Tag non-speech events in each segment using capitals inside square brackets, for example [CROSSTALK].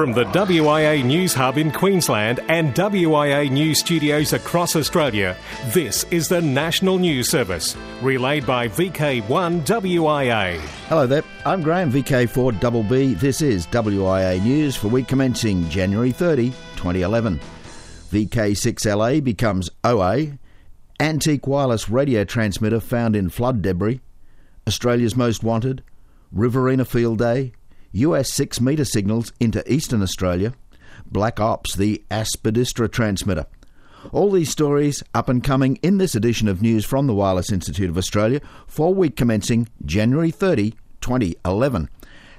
From the WIA News Hub in Queensland and WIA News Studios across Australia, this is the National News Service, relayed by VK1 WIA. Hello there, I'm Graham, VK4BB. This is WIA News for week commencing January 30, 2011. VK6LA becomes OA, antique wireless radio transmitter found in flood debris, Australia's most wanted, Riverina Field Day, US 6 metre signals into eastern Australia, Black Ops, the Aspidistra transmitter. All these stories up and coming in this edition of News from the Wireless Institute of Australia for week commencing January 30, 2011.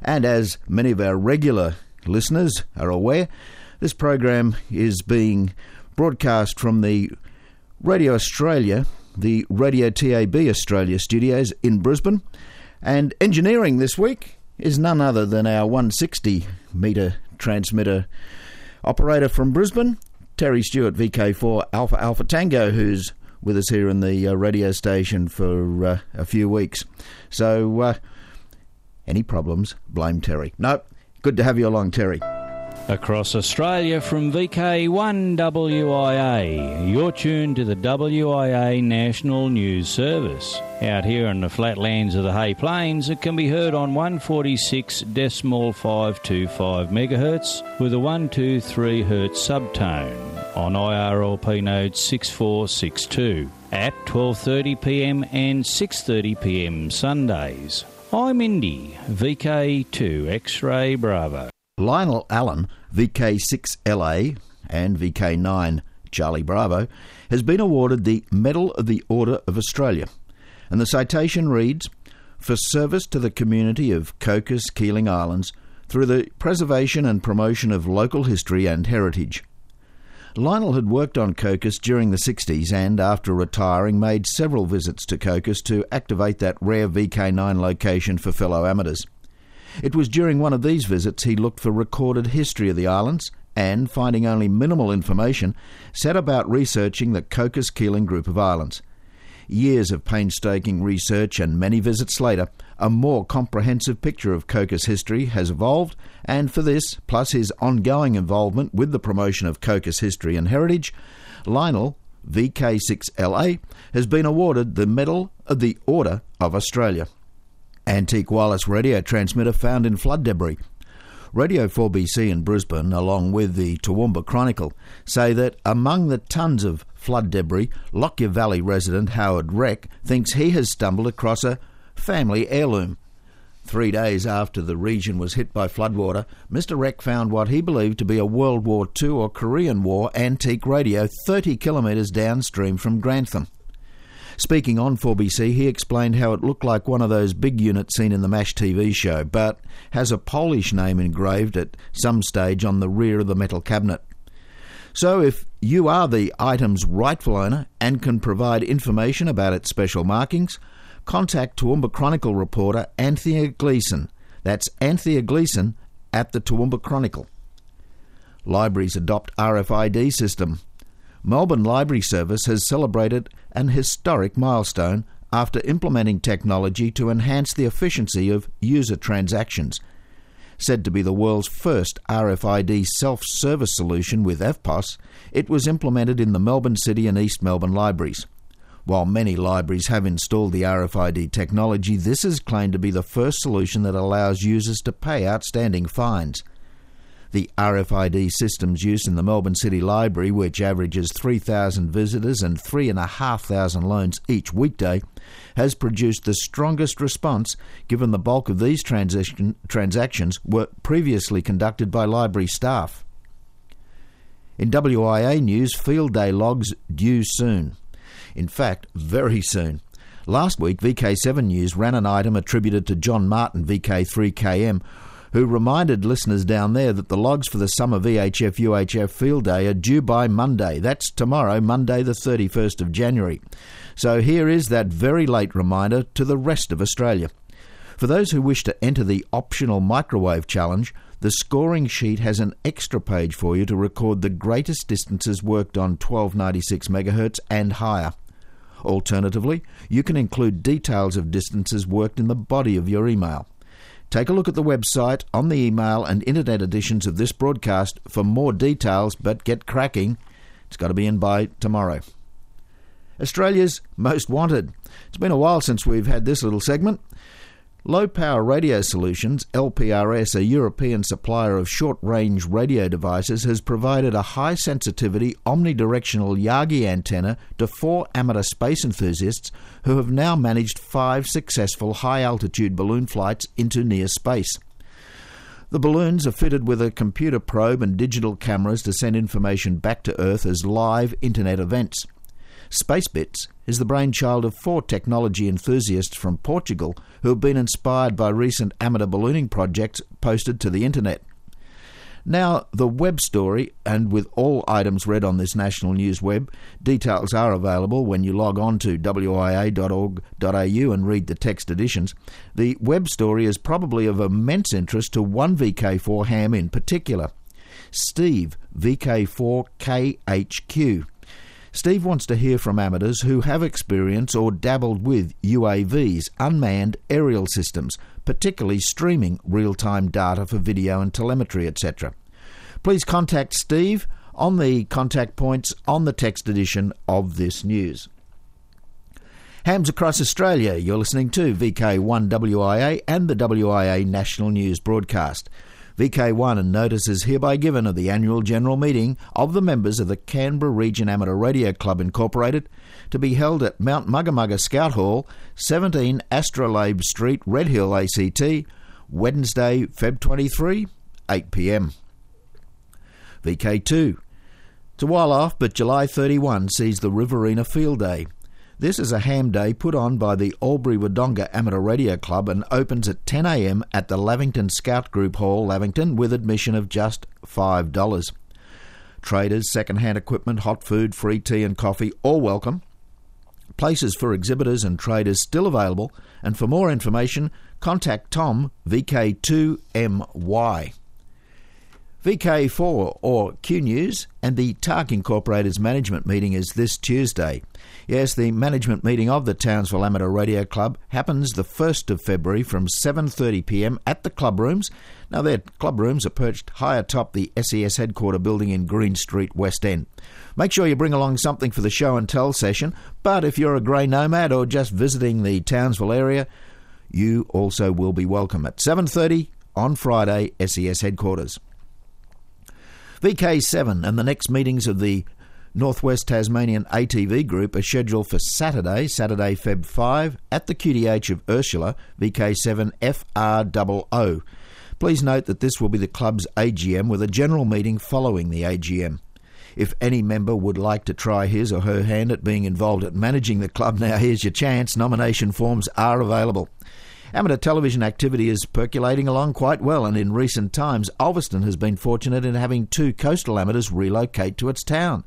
And as many of our regular listeners are aware, this program is being broadcast from the Radio Australia, the Radio TAB Australia studios in Brisbane. And engineering this week is none other than our 160 metre transmitter operator from Brisbane, Terry Stewart, VK4 Alpha Alpha Tango, who's with us here in the uh, radio station for uh, a few weeks. So, uh, any problems, blame Terry. No, good to have you along, Terry. Across Australia from VK1WIA, you're tuned to the WIA National News Service. Out here in the flatlands of the Hay Plains, it can be heard on 146.525 MHz with a 123 Hz subtone on IRLP node 6462 at 12:30 p.m. and 6:30 p.m. Sundays. I'm Indy, VK2 X-Ray Bravo. Lionel Allen, VK6LA and VK9 Charlie Bravo, has been awarded the Medal of the Order of Australia. And the citation reads For service to the community of Cocos Keeling Islands through the preservation and promotion of local history and heritage. Lionel had worked on Cocos during the 60s and, after retiring, made several visits to Cocos to activate that rare VK9 location for fellow amateurs. It was during one of these visits he looked for recorded history of the islands and, finding only minimal information, set about researching the Cocos Keeling group of islands. Years of painstaking research and many visits later, a more comprehensive picture of Cocos history has evolved, and for this, plus his ongoing involvement with the promotion of Cocos history and heritage, Lionel, VK6LA, has been awarded the Medal of the Order of Australia antique wireless radio transmitter found in flood debris. Radio 4BC in Brisbane, along with the Toowoomba Chronicle, say that among the tons of flood debris, Lockyer Valley resident Howard Reck thinks he has stumbled across a family heirloom. Three days after the region was hit by floodwater, Mr. Reck found what he believed to be a World War II or Korean War antique radio 30 kilometres downstream from Grantham. Speaking on 4BC, he explained how it looked like one of those big units seen in the MASH TV show, but has a Polish name engraved at some stage on the rear of the metal cabinet. So, if you are the item's rightful owner and can provide information about its special markings, contact Toowoomba Chronicle reporter Anthea Gleeson. That's Anthea Gleeson at the Toowoomba Chronicle. Libraries adopt RFID system. Melbourne Library Service has celebrated an historic milestone after implementing technology to enhance the efficiency of user transactions. Said to be the world's first RFID self service solution with EFTPOS, it was implemented in the Melbourne City and East Melbourne libraries. While many libraries have installed the RFID technology, this is claimed to be the first solution that allows users to pay outstanding fines. The RFID system's use in the Melbourne City Library, which averages 3,000 visitors and 3,500 loans each weekday, has produced the strongest response given the bulk of these transaction, transactions were previously conducted by library staff. In WIA news, field day logs due soon. In fact, very soon. Last week, VK7 News ran an item attributed to John Martin, VK3KM, who reminded listeners down there that the logs for the summer VHF UHF field day are due by Monday. That's tomorrow, Monday, the 31st of January. So here is that very late reminder to the rest of Australia. For those who wish to enter the optional microwave challenge, the scoring sheet has an extra page for you to record the greatest distances worked on 1296 MHz and higher. Alternatively, you can include details of distances worked in the body of your email. Take a look at the website on the email and internet editions of this broadcast for more details, but get cracking. It's got to be in by tomorrow. Australia's Most Wanted. It's been a while since we've had this little segment. Low Power Radio Solutions, LPRS, a European supplier of short range radio devices, has provided a high sensitivity omnidirectional Yagi antenna to four amateur space enthusiasts who have now managed five successful high altitude balloon flights into near space. The balloons are fitted with a computer probe and digital cameras to send information back to Earth as live internet events. Spacebits is the brainchild of four technology enthusiasts from Portugal who have been inspired by recent amateur ballooning projects posted to the internet. Now, the web story, and with all items read on this national news web, details are available when you log on to wia.org.au and read the text editions. The web story is probably of immense interest to one VK4 ham in particular. Steve, VK4KHQ. Steve wants to hear from amateurs who have experience or dabbled with UAVs, unmanned aerial systems, particularly streaming real time data for video and telemetry, etc. Please contact Steve on the contact points on the text edition of this news. Hams across Australia, you're listening to VK1WIA and the WIA National News Broadcast. VK1 and notice is hereby given of the annual general meeting of the members of the Canberra Region Amateur Radio Club Incorporated to be held at Mount Mugga Scout Hall, 17 Astrolabe Street, Red Hill, ACT, Wednesday, Feb 23, 8 pm. VK2. It's a while off, but July 31 sees the Riverina Field Day. This is a ham day put on by the Albury Wodonga Amateur Radio Club and opens at 10am at the Lavington Scout Group Hall, Lavington, with admission of just $5. Traders, second-hand equipment, hot food, free tea and coffee, all welcome. Places for exhibitors and traders still available, and for more information, contact Tom VK2MY. VK4 or Q News and the TARC Incorporated's management meeting is this Tuesday. Yes, the management meeting of the Townsville Amateur Radio Club happens the 1st of February from 7:30 p.m. at the club rooms. Now their club rooms are perched high atop the SES headquarter building in Green Street, West End. Make sure you bring along something for the show and tell session, but if you're a grey nomad or just visiting the Townsville area, you also will be welcome at 7:30 on Friday, SES headquarters. VK7 and the next meetings of the Northwest Tasmanian ATV group are scheduled for Saturday, Saturday, Feb 5, at the QTH of Ursula, VK7FR00. Please note that this will be the club's AGM with a general meeting following the AGM. If any member would like to try his or her hand at being involved at managing the club, now here's your chance. Nomination forms are available. Amateur television activity is percolating along quite well, and in recent times, Ulverstone has been fortunate in having two coastal amateurs relocate to its town.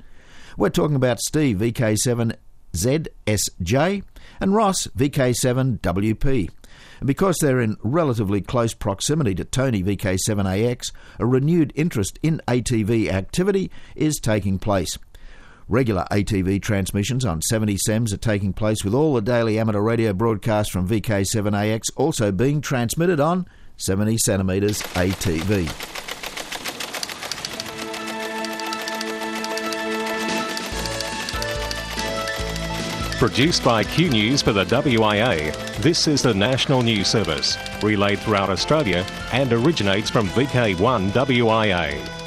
We're talking about Steve, VK7ZSJ, and Ross, VK7WP. And because they're in relatively close proximity to Tony VK7AX, a renewed interest in ATV activity is taking place. Regular ATV transmissions on 70 SEMS are taking place with all the daily amateur radio broadcasts from VK7AX also being transmitted on 70 centimetres ATV. Produced by Q News for the WIA, this is the National News Service, relayed throughout Australia and originates from VK1 WIA.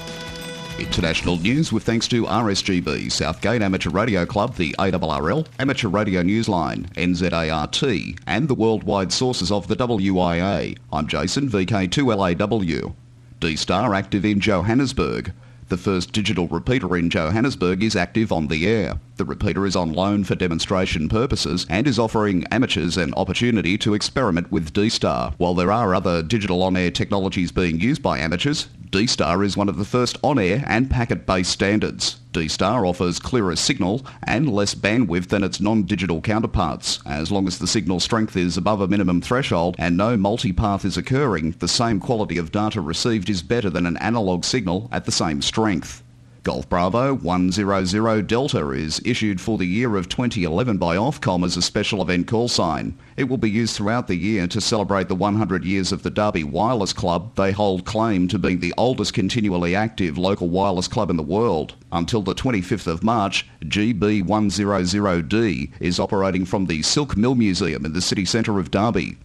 International news with thanks to RSGB, Southgate Amateur Radio Club, the ARRL, Amateur Radio Newsline, NZART, and the worldwide sources of the WIA. I'm Jason, VK2LAW. D-Star active in Johannesburg. The first digital repeater in Johannesburg is active on the air. The repeater is on loan for demonstration purposes and is offering amateurs an opportunity to experiment with D-Star. While there are other digital on-air technologies being used by amateurs, D-Star is one of the first on-air and packet-based standards. D-Star offers clearer signal and less bandwidth than its non-digital counterparts. As long as the signal strength is above a minimum threshold and no multipath is occurring, the same quality of data received is better than an analog signal at the same strength. Golf Bravo 100 Delta is issued for the year of 2011 by Ofcom as a special event call sign. It will be used throughout the year to celebrate the 100 years of the Derby Wireless Club. They hold claim to being the oldest continually active local wireless club in the world. Until the 25th of March, GB100D is operating from the Silk Mill Museum in the city centre of Derby.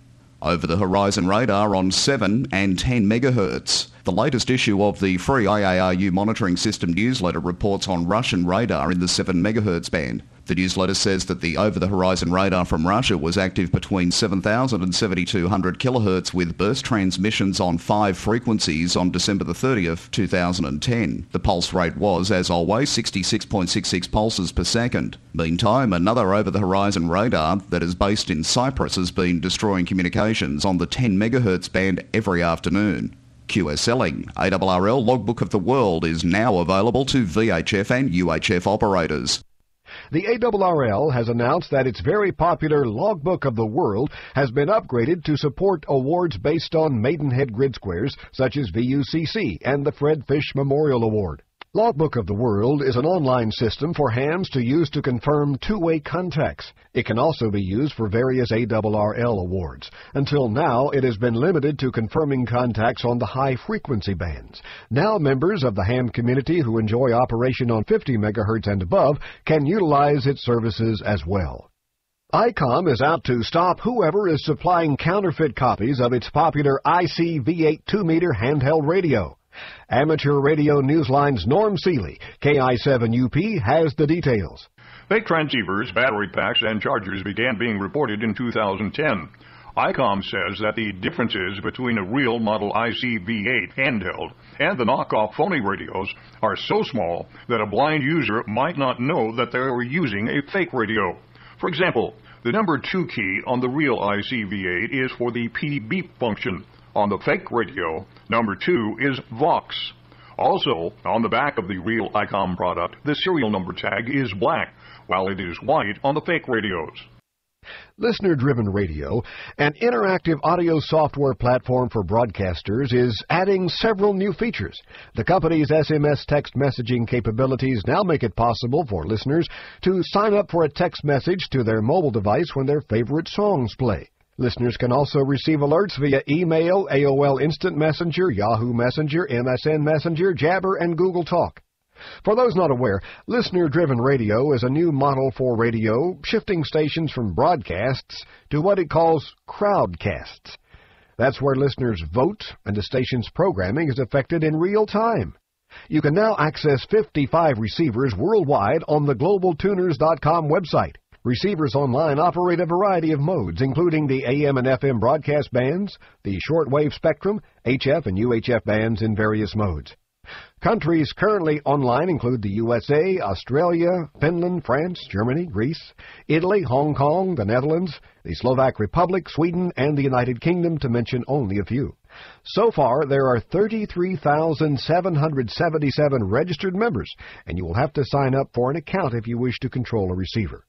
Over the horizon radar on 7 and 10 megahertz. The latest issue of the free IARU monitoring system newsletter reports on Russian radar in the 7 MHz band. The newsletter says that the over the horizon radar from Russia was active between 7,000 and 7,200 kHz with burst transmissions on five frequencies on December the 30th, 2010. The pulse rate was, as always, 66.66 pulses per second. Meantime, another over the horizon radar that is based in Cyprus has been destroying communications on the 10 MHz band every afternoon. QSLing, ARRL Logbook of the World is now available to VHF and UHF operators. The ARRL has announced that its very popular Logbook of the World has been upgraded to support awards based on Maidenhead grid squares such as VUCC and the Fred Fish Memorial Award. Logbook of the World is an online system for hams to use to confirm two-way contacts. It can also be used for various ARRL awards. Until now, it has been limited to confirming contacts on the high-frequency bands. Now, members of the ham community who enjoy operation on 50 MHz and above can utilize its services as well. ICOM is out to stop whoever is supplying counterfeit copies of its popular ICV8 2-meter handheld radio. Amateur Radio Newsline's Norm Seeley, KI7UP, has the details. Fake transceivers, battery packs, and chargers began being reported in 2010. ICOM says that the differences between a real Model ICV8 handheld and the knockoff phony radios are so small that a blind user might not know that they are using a fake radio. For example, the number 2 key on the real ICV8 is for the P beep function. On the fake radio, number 2 is Vox. Also, on the back of the real ICOM product, the serial number tag is black, while it is white on the fake radios. Listener Driven Radio, an interactive audio software platform for broadcasters, is adding several new features. The company's SMS text messaging capabilities now make it possible for listeners to sign up for a text message to their mobile device when their favorite songs play. Listeners can also receive alerts via email, AOL Instant Messenger, Yahoo Messenger, MSN Messenger, Jabber, and Google Talk. For those not aware, listener driven radio is a new model for radio, shifting stations from broadcasts to what it calls crowdcasts. That's where listeners vote and the station's programming is affected in real time. You can now access 55 receivers worldwide on the globaltuners.com website. Receivers online operate a variety of modes, including the AM and FM broadcast bands, the shortwave spectrum, HF and UHF bands in various modes. Countries currently online include the USA, Australia, Finland, France, Germany, Greece, Italy, Hong Kong, the Netherlands, the Slovak Republic, Sweden, and the United Kingdom, to mention only a few. So far, there are 33,777 registered members, and you will have to sign up for an account if you wish to control a receiver.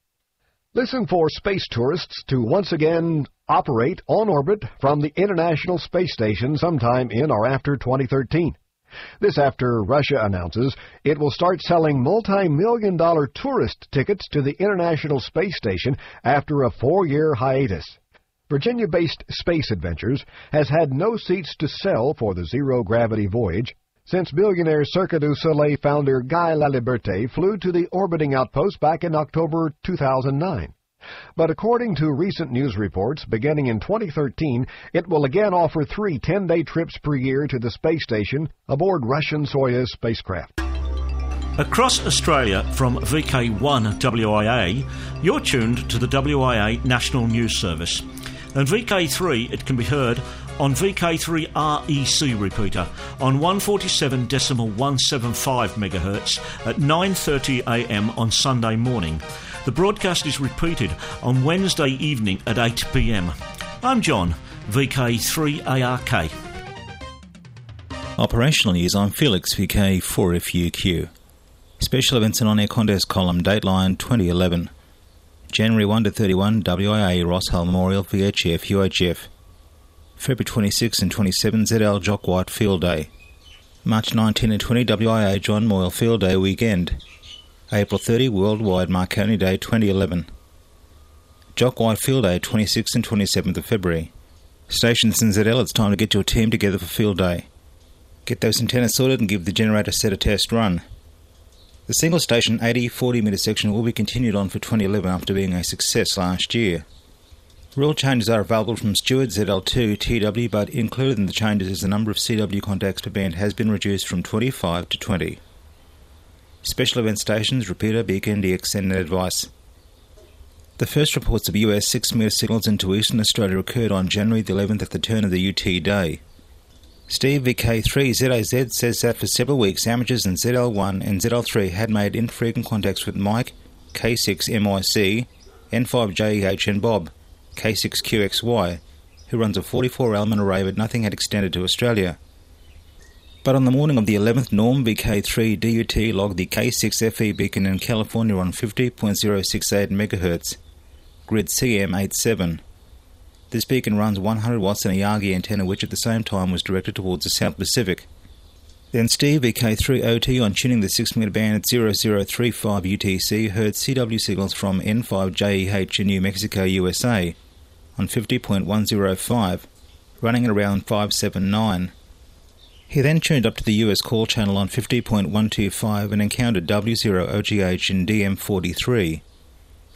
Listen for space tourists to once again operate on orbit from the International Space Station sometime in or after 2013. This after Russia announces it will start selling multi-million dollar tourist tickets to the International Space Station after a four-year hiatus. Virginia-based Space Adventures has had no seats to sell for the zero-gravity voyage since billionaire Cirque du Soleil founder Guy Laliberté flew to the orbiting outpost back in October 2009. But according to recent news reports, beginning in 2013, it will again offer three 10-day trips per year to the space station aboard Russian Soyuz spacecraft. Across Australia from VK1 WIA, you're tuned to the WIA National News Service. And VK3, it can be heard on VK3 REC repeater on 147.175 MHz at 9:30 a.m. on Sunday morning. The broadcast is repeated on Wednesday evening at 8 p.m. I'm John, VK3ARK. Operational news, I'm Felix, VK4FUQ. Special events and on-air contest column, Dateline 2011. January 1 to 31, WIA Ross Hull Memorial VHF UHF. February 26 and 27, ZL Jock White Field Day. March 19 and 20 WIA John Moyle Field Day weekend. April 30 Worldwide Marconi Day 2011. Jock White Field Day 26th and 27th of February. Stations in ZL, it's time to get your team together for Field Day. Get those antennas sorted and give the generator set a test run. The single station 80 40 metre section will be continued on for 2011 after being a success last year. Rule changes are available from Stewart ZL2 TW, but included in the changes is the number of CW contacts per band has been reduced from 25 to 20. Special event stations, repeater, beacon, DX, and advice. The first reports of US 6 metre signals into eastern Australia occurred on January the 11th at the turn of the UT day. Steve VK3 ZAZ says that for several weeks amateurs in ZL1 and ZL3 had made infrequent contacts with Mike, K6MIC, N5JEH and Bob, K6QXY, who runs a 44 element array but nothing had extended to Australia. But on the morning of the 11th, Norm VK3 DUT logged the K6FE beacon in California on 50.068 MHz, grid CM87. This beacon runs 100 watts and a Yagi antenna, which at the same time was directed towards the South Pacific. Then Steve VK3OT on tuning the 6 meter band at 0035 UTC heard CW signals from N5JEH in New Mexico, USA on 50.105, running at around 579. He then tuned up to the US call channel on 50.125 and encountered W0OGH in DM43.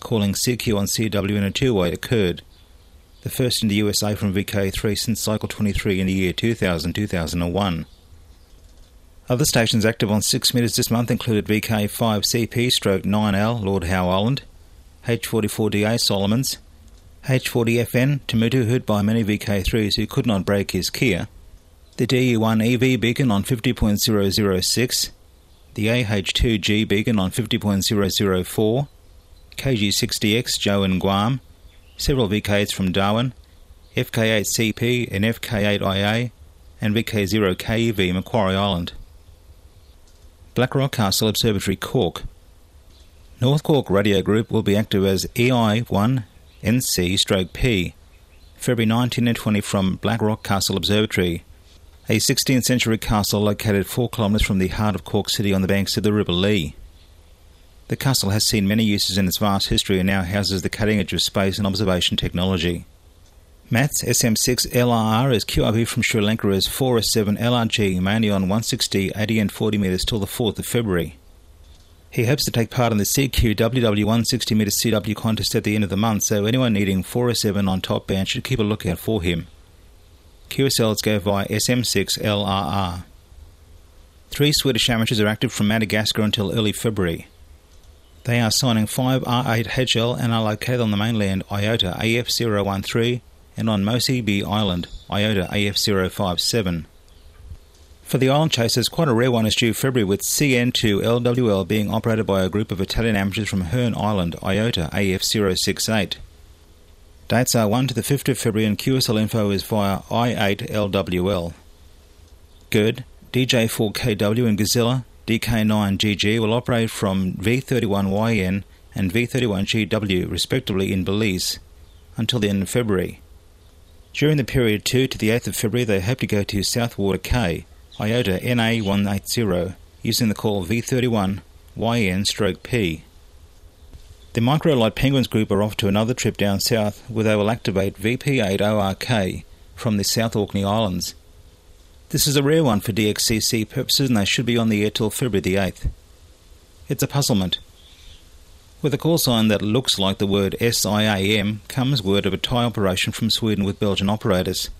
Calling CQ on CW in a two-way occurred the first in the USA from VK3 since Cycle 23 in the year 2000-2001. Other stations active on 6 metres this month included VK5CP stroke 9L Lord Howe Island, H44DA Solomons, H40FN Temotu heard by many VK3s who could not break his Kia, the DE1 EV beacon on 50.006, the AH2G beacon on 50.004, KG60X Joe in Guam, several VK8s from Darwin, FK8CP and FK8IA, and VK0KEV Macquarie Island. Blackrock Castle Observatory Cork. North Cork Radio Group will be active as EI1 NC stroke P, February 19 and 20 from Blackrock Castle Observatory, a 16th century castle located 4 kilometres from the heart of Cork City on the banks of the River Lee. The castle has seen many uses in its vast history and now houses the cutting edge of space and observation technology. MATS SM6 LRR is QRV from Sri Lanka as 4S7 LRG, mainly on 160, 80 and 40 metres till the 4th of February. He hopes to take part in the CQ WW 160 metre CW contest at the end of the month, so anyone needing 4S7 on top band should keep a lookout for him. QSLs go via SM6 LRR. Three Swedish amateurs are active from Madagascar until early February. They are signing 5 R8HL and are located on the mainland IOTA AF013 and on Nosy Be Island IOTA AF057. For the Island Chasers, quite a rare one is due February with CN2LWL being operated by a group of Italian amateurs from Hearn Island IOTA AF068. Dates are 1 to the 5th of February and QSL info is via I8LWL. GERD, DJ4KW and Gazilla DK9GG will operate from V31YN and V31GW respectively in Belize until the end of February. During the period 2 to the 8th of February, they hope to go to South Water Caye, IOTA NA180, using the call V31 YN stroke P. The Microlite Penguins group are off to another trip down south where they will activate VP8ORK from the South Orkney Islands this is a rare one for DXCC purposes and they should be on the air till February the 8th. It's a puzzlement. With a call sign that looks like the word SIAM comes word of a Thai operation from Sweden with Belgian operators.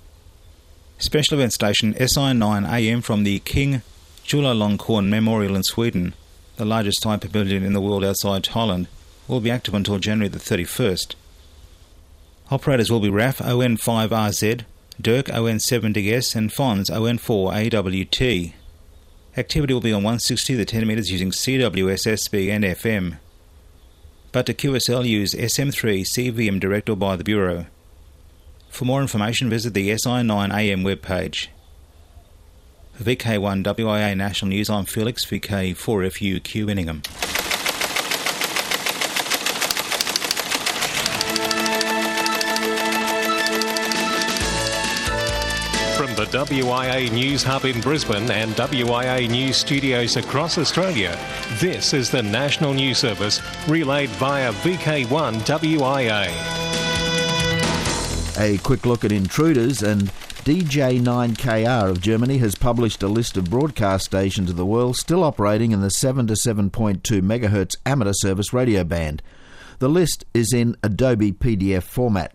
Special event station SI9AM from the King Chulalongkorn Memorial in Sweden, the largest Thai pavilion in the world outside Thailand, will be active until January the 31st. Operators will be RAF ON5RZ, Dirk ON7DS and Fons ON4AWT. Activity will be on 160 to 10 metres using CWSSB and FM. But to QSL use SM3 CVM direct or by the Bureau. For more information visit the SI9AM webpage. For VK1 WIA National News, I'm Felix VK4FU Q Inningham. From the WIA News Hub in Brisbane and WIA News studios across Australia, this is the National News Service relayed via VK1 WIA. A quick look at intruders and DJ9KR of Germany has published a list of broadcast stations of the world still operating in the 7 to 7.2 MHz amateur service radio band. The list is in Adobe PDF format.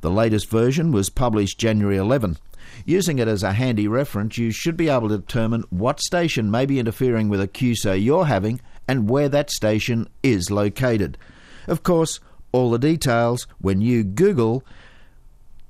The latest version was published January 11. Using it as a handy reference, you should be able to determine what station may be interfering with a QSO you're having and where that station is located. Of course, all the details when you Google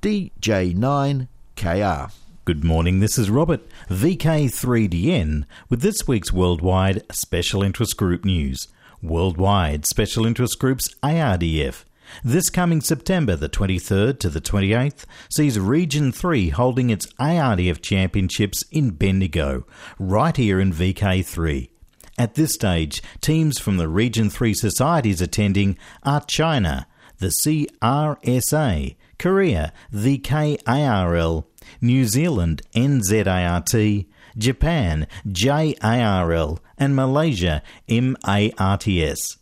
DJ9 KR. Good morning, this is Robert, VK3DN, with this week's Worldwide Special Interest Group news. Worldwide Special Interest Groups ARDF. This coming September the 23rd to the 28th sees Region 3 holding its ARDF Championships in Bendigo, right here in VK3. At this stage, teams from the Region 3 societies attending are China, the CRSA, Korea, the KARL, New Zealand, NZART, Japan, JARL, and Malaysia, MARTS.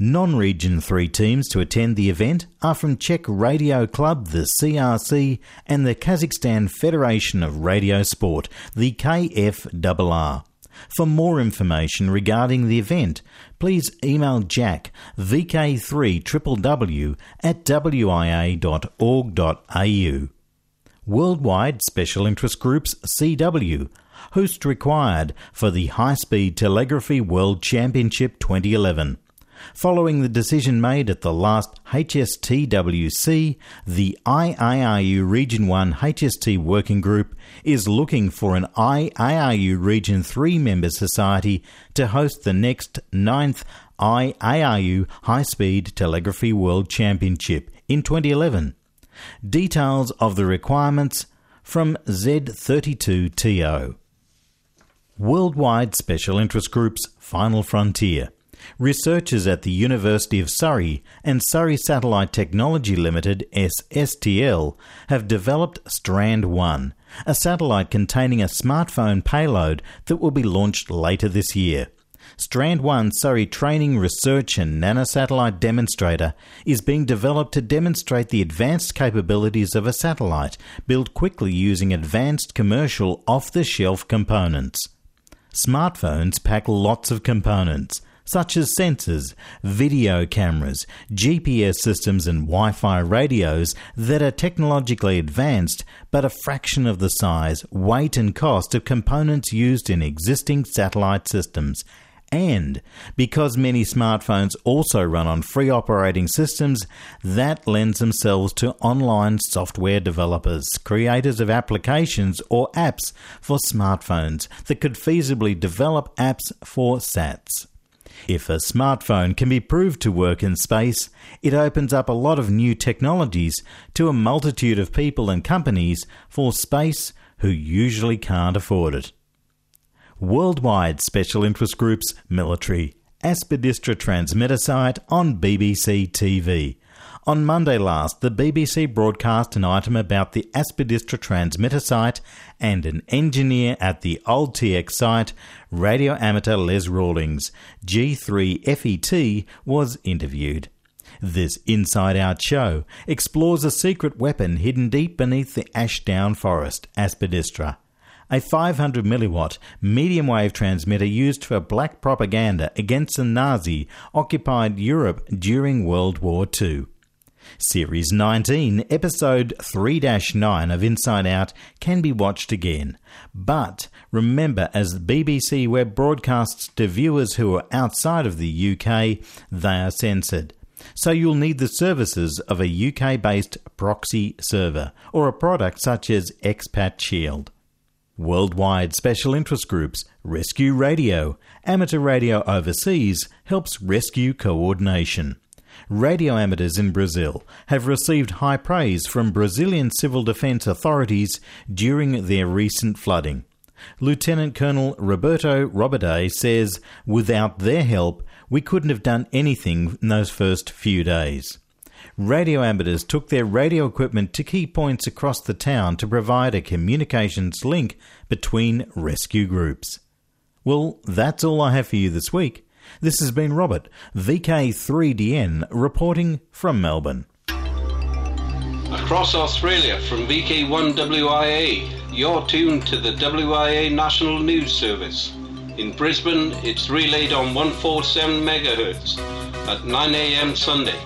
Non Region 3 teams to attend the event are from Czech Radio Club, the CRC, and the Kazakhstan Federation of Radio Sport, the KFRR. For more information regarding the event, please email Jack vk3ww at wia.org.au. Worldwide Special Interest Groups CW, host required for the High Speed Telegraphy World Championship 2011. Following the decision made at the last HSTWC, the IARU Region 1 HST Working Group is looking for an IARU Region 3 member society to host the next 9th IARU High Speed Telegraphy World Championship in 2011. Details of the requirements from Z32TO. Worldwide Special Interest Groups Final Frontier. Researchers at the University of Surrey and Surrey Satellite Technology Limited SSTL have developed Strand 1, a satellite containing a smartphone payload that will be launched later this year. Strand 1 Surrey Training, Research and Nanosatellite Demonstrator is being developed to demonstrate the advanced capabilities of a satellite built quickly using advanced commercial off the shelf components. Smartphones pack lots of components such as sensors, video cameras, GPS systems, and Wi Fi radios that are technologically advanced but a fraction of the size, weight, and cost of components used in existing satellite systems. And because many smartphones also run on free operating systems, that lends themselves to online software developers, creators of applications or apps for smartphones that could feasibly develop apps for SATs. If a smartphone can be proved to work in space, it opens up a lot of new technologies to a multitude of people and companies for space who usually can't afford it. Worldwide Special Interest Groups Military Aspidistra transmitter site on BBC TV. On Monday last, the BBC broadcast an item about the Aspidistra transmitter site and an engineer at the Old TX site, radio amateur Les Rawlings, G3FET, was interviewed. This Inside Out show explores a secret weapon hidden deep beneath the Ashdown Forest, Aspidistra. A 500 milliwatt medium wave transmitter used for black propaganda against the Nazi occupied Europe during World War II. Series 19, Episode 3 9 of Inside Out can be watched again. But remember, as BBC web broadcasts to viewers who are outside of the UK, they are censored. So you'll need the services of a UK based proxy server or a product such as Expat Shield. Worldwide special interest groups, Rescue Radio, Amateur Radio Overseas helps rescue coordination radio amateurs in Brazil have received high praise from Brazilian civil defense authorities during their recent flooding. Lieutenant Colonel Roberto Robade says, Without their help, we couldn't have done anything in those first few days. radio amateurs took their radio equipment to key points across the town to provide a communications link between rescue groups. Well, that's all I have for you this week. This has been Robert, VK3DN, reporting from Melbourne. Across Australia from VK1WIA, you're tuned to the WIA National News Service. In Brisbane, it's relayed on 147 MHz at 9am Sunday.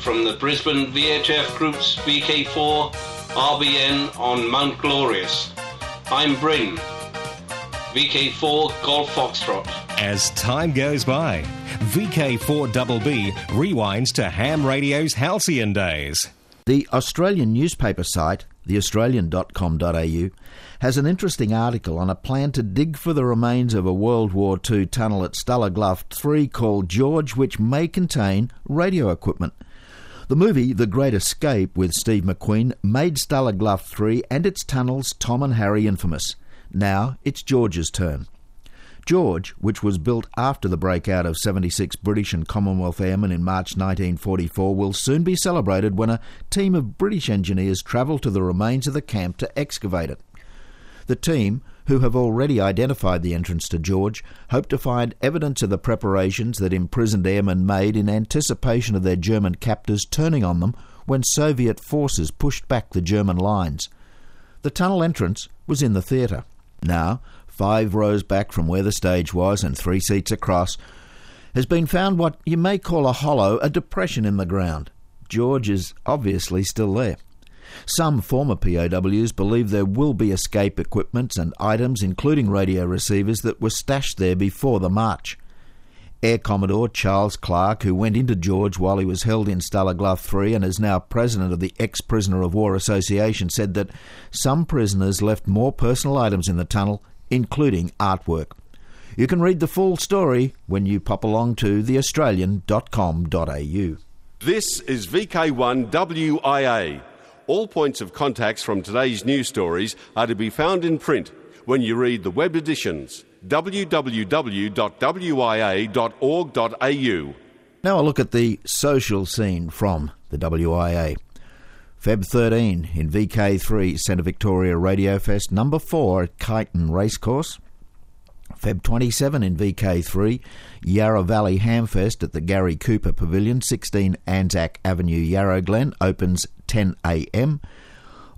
From the Brisbane VHF Group's VK4 RBN on Mount Glorious, I'm Bryn, VK4 Golf Foxtrot. As time goes by, VK4BB rewinds to ham radio's halcyon days. The Australian newspaper site, theaustralian.com.au, has an interesting article on a plan to dig for the remains of a World War II tunnel at Stalag Luft 3 called George, which may contain radio equipment. The movie The Great Escape with Steve McQueen made Stalag Luft 3 and its tunnels Tom and Harry infamous. Now it's George's turn. George, which was built after the breakout of 76 British and Commonwealth airmen in March 1944, will soon be celebrated when a team of British engineers travel to the remains of the camp to excavate it. The team, who have already identified the entrance to George, hope to find evidence of the preparations that imprisoned airmen made in anticipation of their German captors turning on them when Soviet forces pushed back the German lines. The tunnel entrance was in the theatre. Now, five rows back from where the stage was and three seats across, has been found what you may call a hollow, a depression in the ground. George is obviously still there. Some former POWs believe there will be escape equipment and items, including radio receivers, that were stashed there before the march. Air Commodore Charles Clark, who went into George while he was held in Stalag Luft 3 and is now president of the Ex Prisoner of War Association, said that some prisoners left more personal items in the tunnel including artwork. You can read the full story when you pop along to theaustralian.com.au. This is VK1WIA. All points of contacts from today's news stories are to be found in print when you read the web editions www.wia.org.au. Now a look at the social scene from the WIA. Feb 13 in VK3 Centre Victoria Radio Fest, number 4 at Kyneton Racecourse. Feb 27 in VK3 Yarra Valley Hamfest at the Gary Cooper Pavilion, 16 Anzac Avenue, Yarra Glen, opens 10am.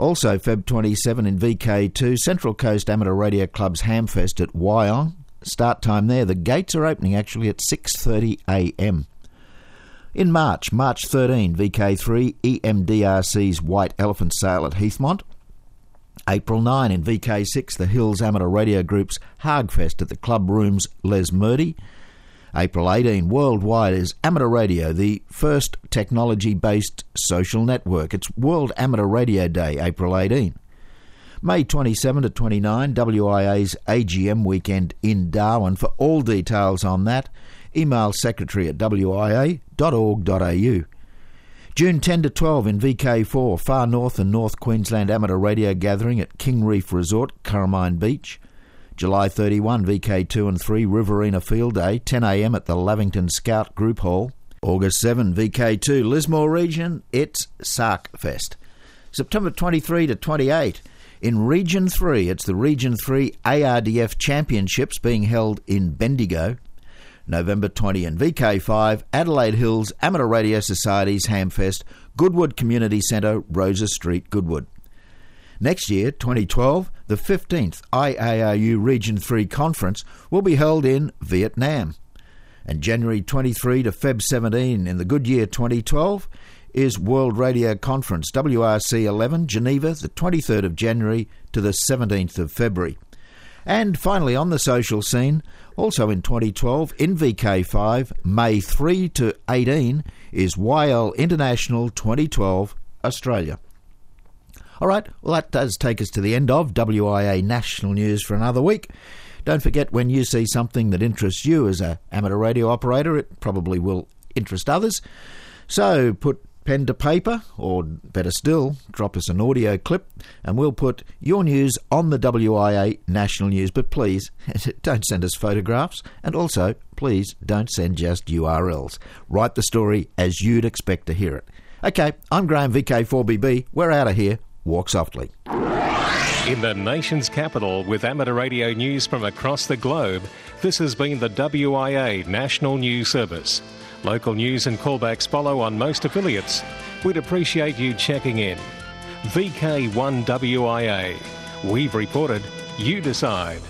Also, Feb 27 in VK2 Central Coast Amateur Radio Club's Hamfest at Wyong. Start time there. The gates are opening actually at 6:30am. In March, March 13, VK3, EMDRC's White Elephant Sale at Heathmont. April 9 in VK6, the Hills Amateur Radio Group's Hagfest at the Club Rooms Lesmurdie. April 18, worldwide is Amateur Radio, the first technology based social network. It's World Amateur Radio Day, April 18. May 27 to 29, WIA's AGM weekend in Darwin. For all details on that, email secretary at wia.org.au. June 10 to 12 in VK4, Far North and North Queensland Amateur Radio Gathering at King Reef Resort, Kurrimine Beach. July 31, VK2 and 3 Riverina Field Day, 10am at the Lavington Scout Group Hall. August 7, VK2 Lismore Region, it's Sark Fest. September 23 to 28, in Region 3, it's the Region 3 ARDF Championships being held in Bendigo. November 20 in VK5, Adelaide Hills Amateur Radio Society's Hamfest, Goodwood Community Centre, Rosa Street, Goodwood. Next year, 2012, the 15th IARU Region 3 Conference will be held in Vietnam. And January 23 to Feb 17 in the good year 2012 is World Radio Conference WRC 11 Geneva, the 23rd of January to the 17th of February. And finally, on the social scene, also in 2012, in VK5, May 3 to 18, is YL International 2012 Australia. All right, well, that does take us to the end of WIA National News for another week. Don't forget when you see something that interests you as an amateur radio operator, it probably will interest others. So put pen to paper, or better still, drop us an audio clip, and we'll put your news on the WIA national news. But please, [LAUGHS] don't send us photographs, and also, please please don't send just URLs. Write the story as you'd expect to hear it. Okay, I'm Graham VK4BB. We're out of here. Walk softly. In the nation's capital, with amateur radio news from across the globe, this has been the WIA National News Service. Local news and callbacks follow on most affiliates. We'd appreciate you checking in. VK1WIA. We've reported, you decide.